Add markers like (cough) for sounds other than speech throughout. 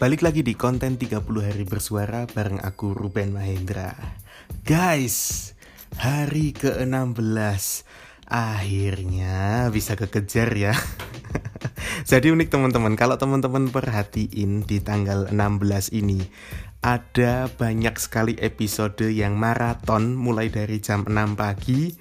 Balik lagi di konten 30 hari bersuara bareng aku Ruben Mahendra. Guys, hari ke-16 Akhirnya bisa kekejar ya Jadi unik teman-teman Kalau teman-teman perhatiin di tanggal 16 ini ada banyak sekali episode yang maraton mulai dari jam 6 pagi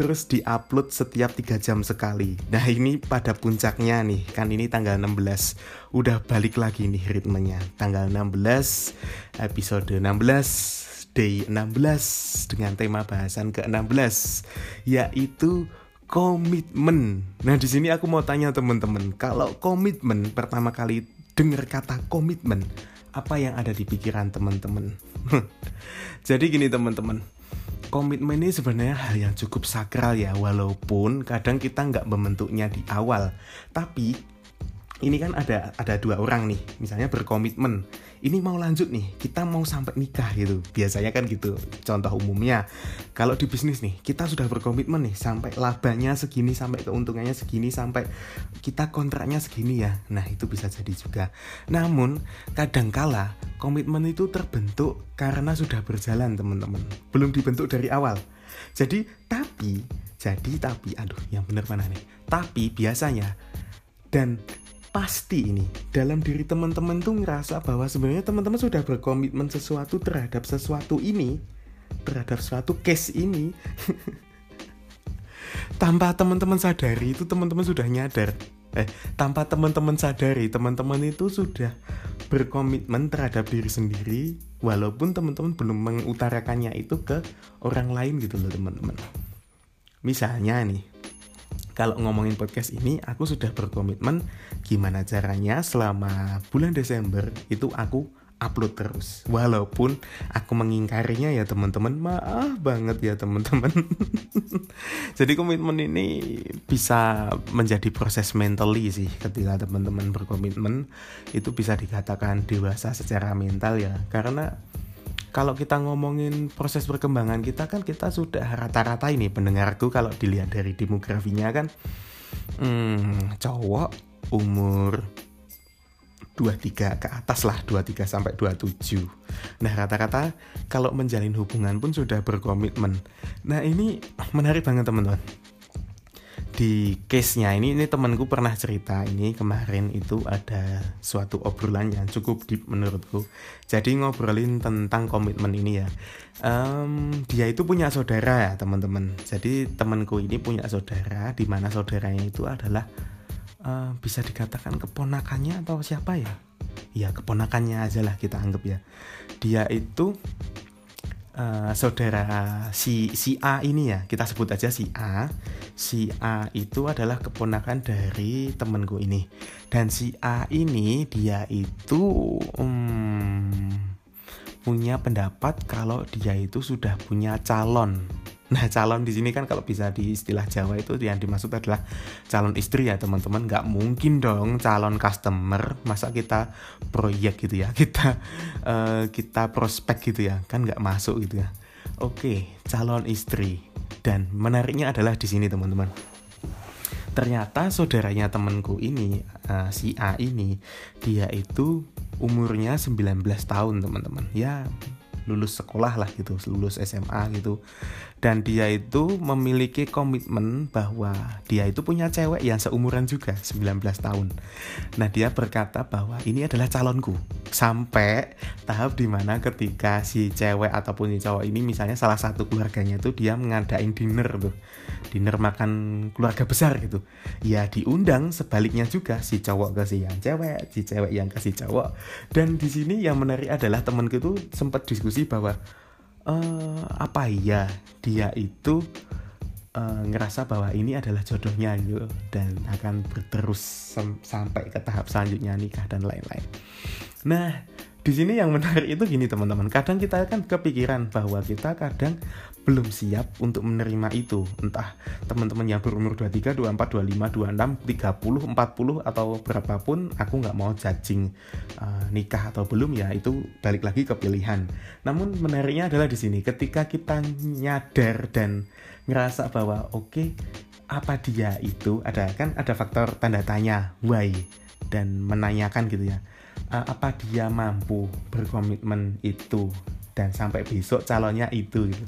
terus diupload setiap 3 jam sekali. Nah, ini pada puncaknya nih, kan ini tanggal 16. Udah balik lagi nih ritmenya. Tanggal 16 episode 16 day 16 dengan tema bahasan ke-16 yaitu komitmen. Nah, di sini aku mau tanya teman-teman, kalau komitmen pertama kali dengar kata komitmen, apa yang ada di pikiran teman-teman. (laughs) Jadi gini teman-teman, komitmen ini sebenarnya hal yang cukup sakral ya, walaupun kadang kita nggak membentuknya di awal. Tapi ini kan ada ada dua orang nih, misalnya berkomitmen ini mau lanjut nih, kita mau sampai nikah gitu. Biasanya kan gitu. Contoh umumnya, kalau di bisnis nih, kita sudah berkomitmen nih sampai labanya segini, sampai keuntungannya segini, sampai kita kontraknya segini ya. Nah, itu bisa jadi juga. Namun, kadangkala komitmen itu terbentuk karena sudah berjalan, teman-teman. Belum dibentuk dari awal. Jadi, tapi, jadi tapi, aduh, yang benar mana nih? Tapi biasanya dan pasti ini dalam diri teman-teman tuh ngerasa bahwa sebenarnya teman-teman sudah berkomitmen sesuatu terhadap sesuatu ini terhadap suatu case ini. (laughs) Tanpa teman-teman sadari itu teman-teman sudah nyadar. Eh tanpa teman-teman sadari teman-teman itu sudah berkomitmen terhadap diri sendiri walaupun teman-teman belum mengutarakannya itu ke orang lain gitu loh teman-teman. Misalnya nih kalau ngomongin podcast ini aku sudah berkomitmen gimana caranya selama bulan Desember itu aku upload terus. Walaupun aku mengingkarinya ya teman-teman. Maaf banget ya teman-teman. (laughs) Jadi komitmen ini bisa menjadi proses mentally sih. Ketika teman-teman berkomitmen itu bisa dikatakan dewasa secara mental ya. Karena kalau kita ngomongin proses perkembangan kita kan kita sudah rata-rata ini pendengarku kalau dilihat dari demografinya kan hmm, cowok umur 23 ke atas lah 23 sampai 27 Nah rata-rata kalau menjalin hubungan pun sudah berkomitmen. Nah ini menarik banget teman-teman di case-nya ini ini temanku pernah cerita ini kemarin itu ada suatu obrolan yang cukup deep menurutku. Jadi ngobrolin tentang komitmen ini ya. Um, dia itu punya saudara ya teman-teman. Jadi temanku ini punya saudara di mana saudaranya itu adalah uh, bisa dikatakan keponakannya atau siapa ya? Ya keponakannya aja lah kita anggap ya. Dia itu uh, saudara si si A ini ya kita sebut aja si A. Si A itu adalah keponakan dari temenku ini. Dan si A ini dia itu um, punya pendapat kalau dia itu sudah punya calon Nah calon di sini kan kalau bisa di istilah Jawa itu yang dimaksud adalah calon istri ya teman-teman. Nggak mungkin dong calon customer masa kita proyek gitu ya (laughs) kita uh, kita prospek gitu ya kan nggak masuk gitu ya. Oke calon istri dan menariknya adalah di sini teman-teman. Ternyata saudaranya temanku ini uh, si A ini dia itu umurnya 19 tahun teman-teman. Ya lulus sekolah lah gitu lulus SMA gitu. Dan dia itu memiliki komitmen bahwa dia itu punya cewek yang seumuran juga 19 tahun. Nah dia berkata bahwa ini adalah calonku. Sampai tahap di mana ketika si cewek ataupun si cowok ini misalnya salah satu keluarganya itu dia mengadain dinner tuh. Dinner makan keluarga besar gitu. Ya diundang sebaliknya juga si cowok ke si yang cewek si cewek yang ke si cowok. Dan di sini yang menarik adalah temanku itu sempat diskusi bahwa uh, apa ya dia itu uh, ngerasa bahwa ini adalah jodohnya gitu dan akan berterus sampai ke tahap selanjutnya nikah dan lain-lain. Nah di sini yang menarik itu gini teman-teman. Kadang kita kan kepikiran bahwa kita kadang belum siap untuk menerima itu. Entah teman-teman yang berumur 23, 24, 25, 26, 30, 40 atau berapapun aku nggak mau judging uh, nikah atau belum ya itu balik lagi ke pilihan. Namun menariknya adalah di sini ketika kita nyadar dan ngerasa bahwa oke okay, apa dia itu? Ada kan ada faktor tanda tanya why? Dan menanyakan gitu ya uh, apa dia mampu berkomitmen itu dan sampai besok calonnya itu gitu.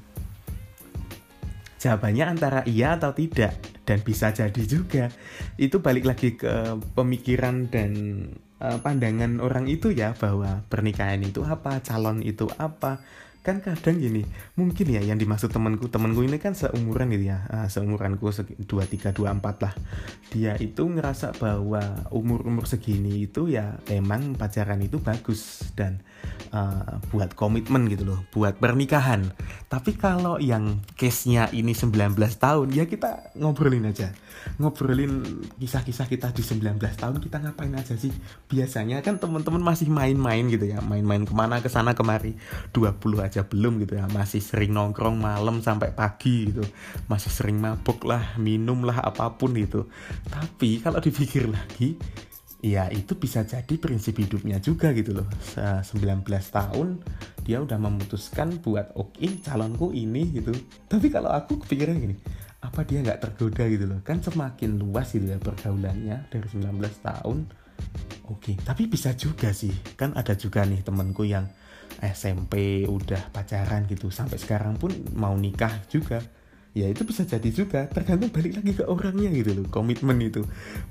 Jawabannya antara iya atau tidak dan bisa jadi juga. Itu balik lagi ke pemikiran dan uh, pandangan orang itu ya bahwa pernikahan itu apa, calon itu apa kan kadang gini mungkin ya yang dimaksud temanku temanku ini kan seumuran gitu ya uh, seumuranku dua tiga dua empat lah. Dia itu ngerasa bahwa umur umur segini itu ya emang pacaran itu bagus dan uh, buat komitmen gitu loh buat pernikahan. Tapi kalau yang case nya ini 19 tahun ya kita ngobrolin aja. Ngobrolin kisah-kisah kita di 19 tahun kita ngapain aja sih? Biasanya kan teman-teman masih main-main gitu ya main-main ke mana ke sana kemari. 20 aja belum gitu ya. Masih sering nongkrong malam sampai pagi gitu. Masih sering mabuk lah minum lah apa pun gitu. Tapi kalau dipikir lagi ya itu bisa jadi prinsip hidupnya juga gitu loh. 19 tahun dia udah memutuskan buat oke okay, calonku ini gitu. Tapi kalau aku kepikiran gini apa dia nggak tergoda gitu loh? Kan semakin luas gitu ya pergaulannya dari 19 tahun. Oke okay. tapi bisa juga sih. Kan ada juga nih temenku yang SMP udah pacaran gitu. Sampai sekarang pun mau nikah juga. Ya itu bisa jadi juga. Tergantung balik lagi ke orangnya gitu loh. Komitmen itu.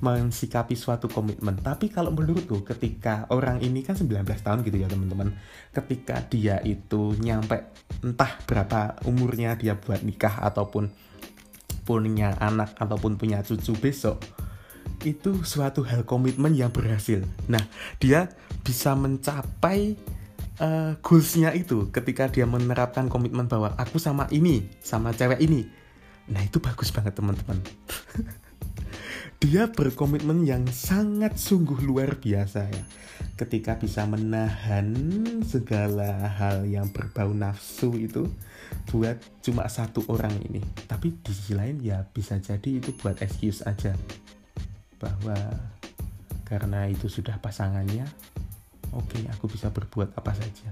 Mensikapi suatu komitmen. Tapi kalau menurutku ketika orang ini kan 19 tahun gitu ya teman-teman. Ketika dia itu nyampe entah berapa umurnya dia buat nikah ataupun punya anak ataupun punya cucu besok itu suatu hal komitmen yang berhasil. Nah dia bisa mencapai uh, goalsnya itu ketika dia menerapkan komitmen bahwa aku sama ini sama cewek ini. Nah itu bagus banget teman-teman. (laughs) Dia berkomitmen yang sangat sungguh luar biasa ya. Ketika bisa menahan segala hal yang berbau nafsu itu buat cuma satu orang ini. Tapi di sisi lain ya bisa jadi itu buat excuse aja bahwa karena itu sudah pasangannya oke okay, aku bisa berbuat apa saja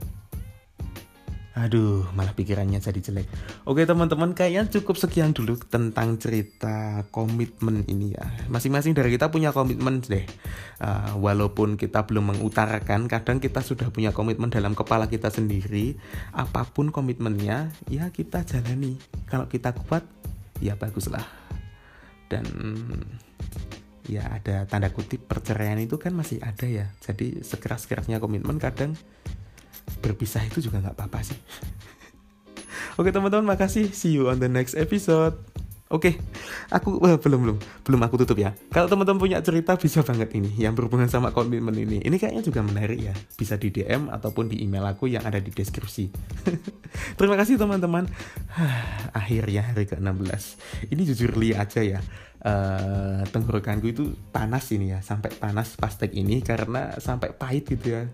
Aduh, malah pikirannya jadi jelek. Oke teman-teman, kayaknya cukup sekian dulu tentang cerita komitmen ini ya. Masing-masing dari kita punya komitmen deh. Uh, walaupun kita belum mengutarakan, kadang kita sudah punya komitmen dalam kepala kita sendiri. Apa pun komitmennya, ya kita jalani. Kalau kita kuat, ya baguslah. Dan ya ada tanda kutip perceraian itu kan masih ada ya. Jadi sekeras-kerasnya komitmen kadang berpisah itu juga nggak apa-apa sih. (laughs) Oke teman-teman makasih. See you on the next episode Oke, aku uh, belum belum belum aku tutup ya. Kalau teman-teman punya cerita bisa banget ini yang berhubungan sama komitmen ini. Ini kayaknya juga menarik ya. Bisa di DM ataupun di email aku yang ada di deskripsi. (laughs) Terima kasih teman-teman. (sighs) Akhirnya hari ke-16. Ini jujur li aja ya. Uh, tenggorokanku itu panas ini ya, sampai panas pas tag ini karena sampai pahit gitu ya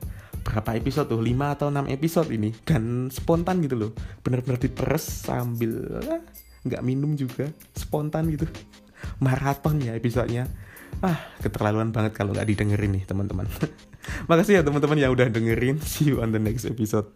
berapa episode tuh 5 atau 6 episode ini dan spontan gitu loh bener-bener diperes sambil ah, nggak minum juga spontan gitu. Maraton ya episodenya. Ah keterlaluan banget kalau nggak didengerin nih teman-teman. (laughs) Makasih ya teman-teman yang udah dengerin. (laughs) See you on the next episode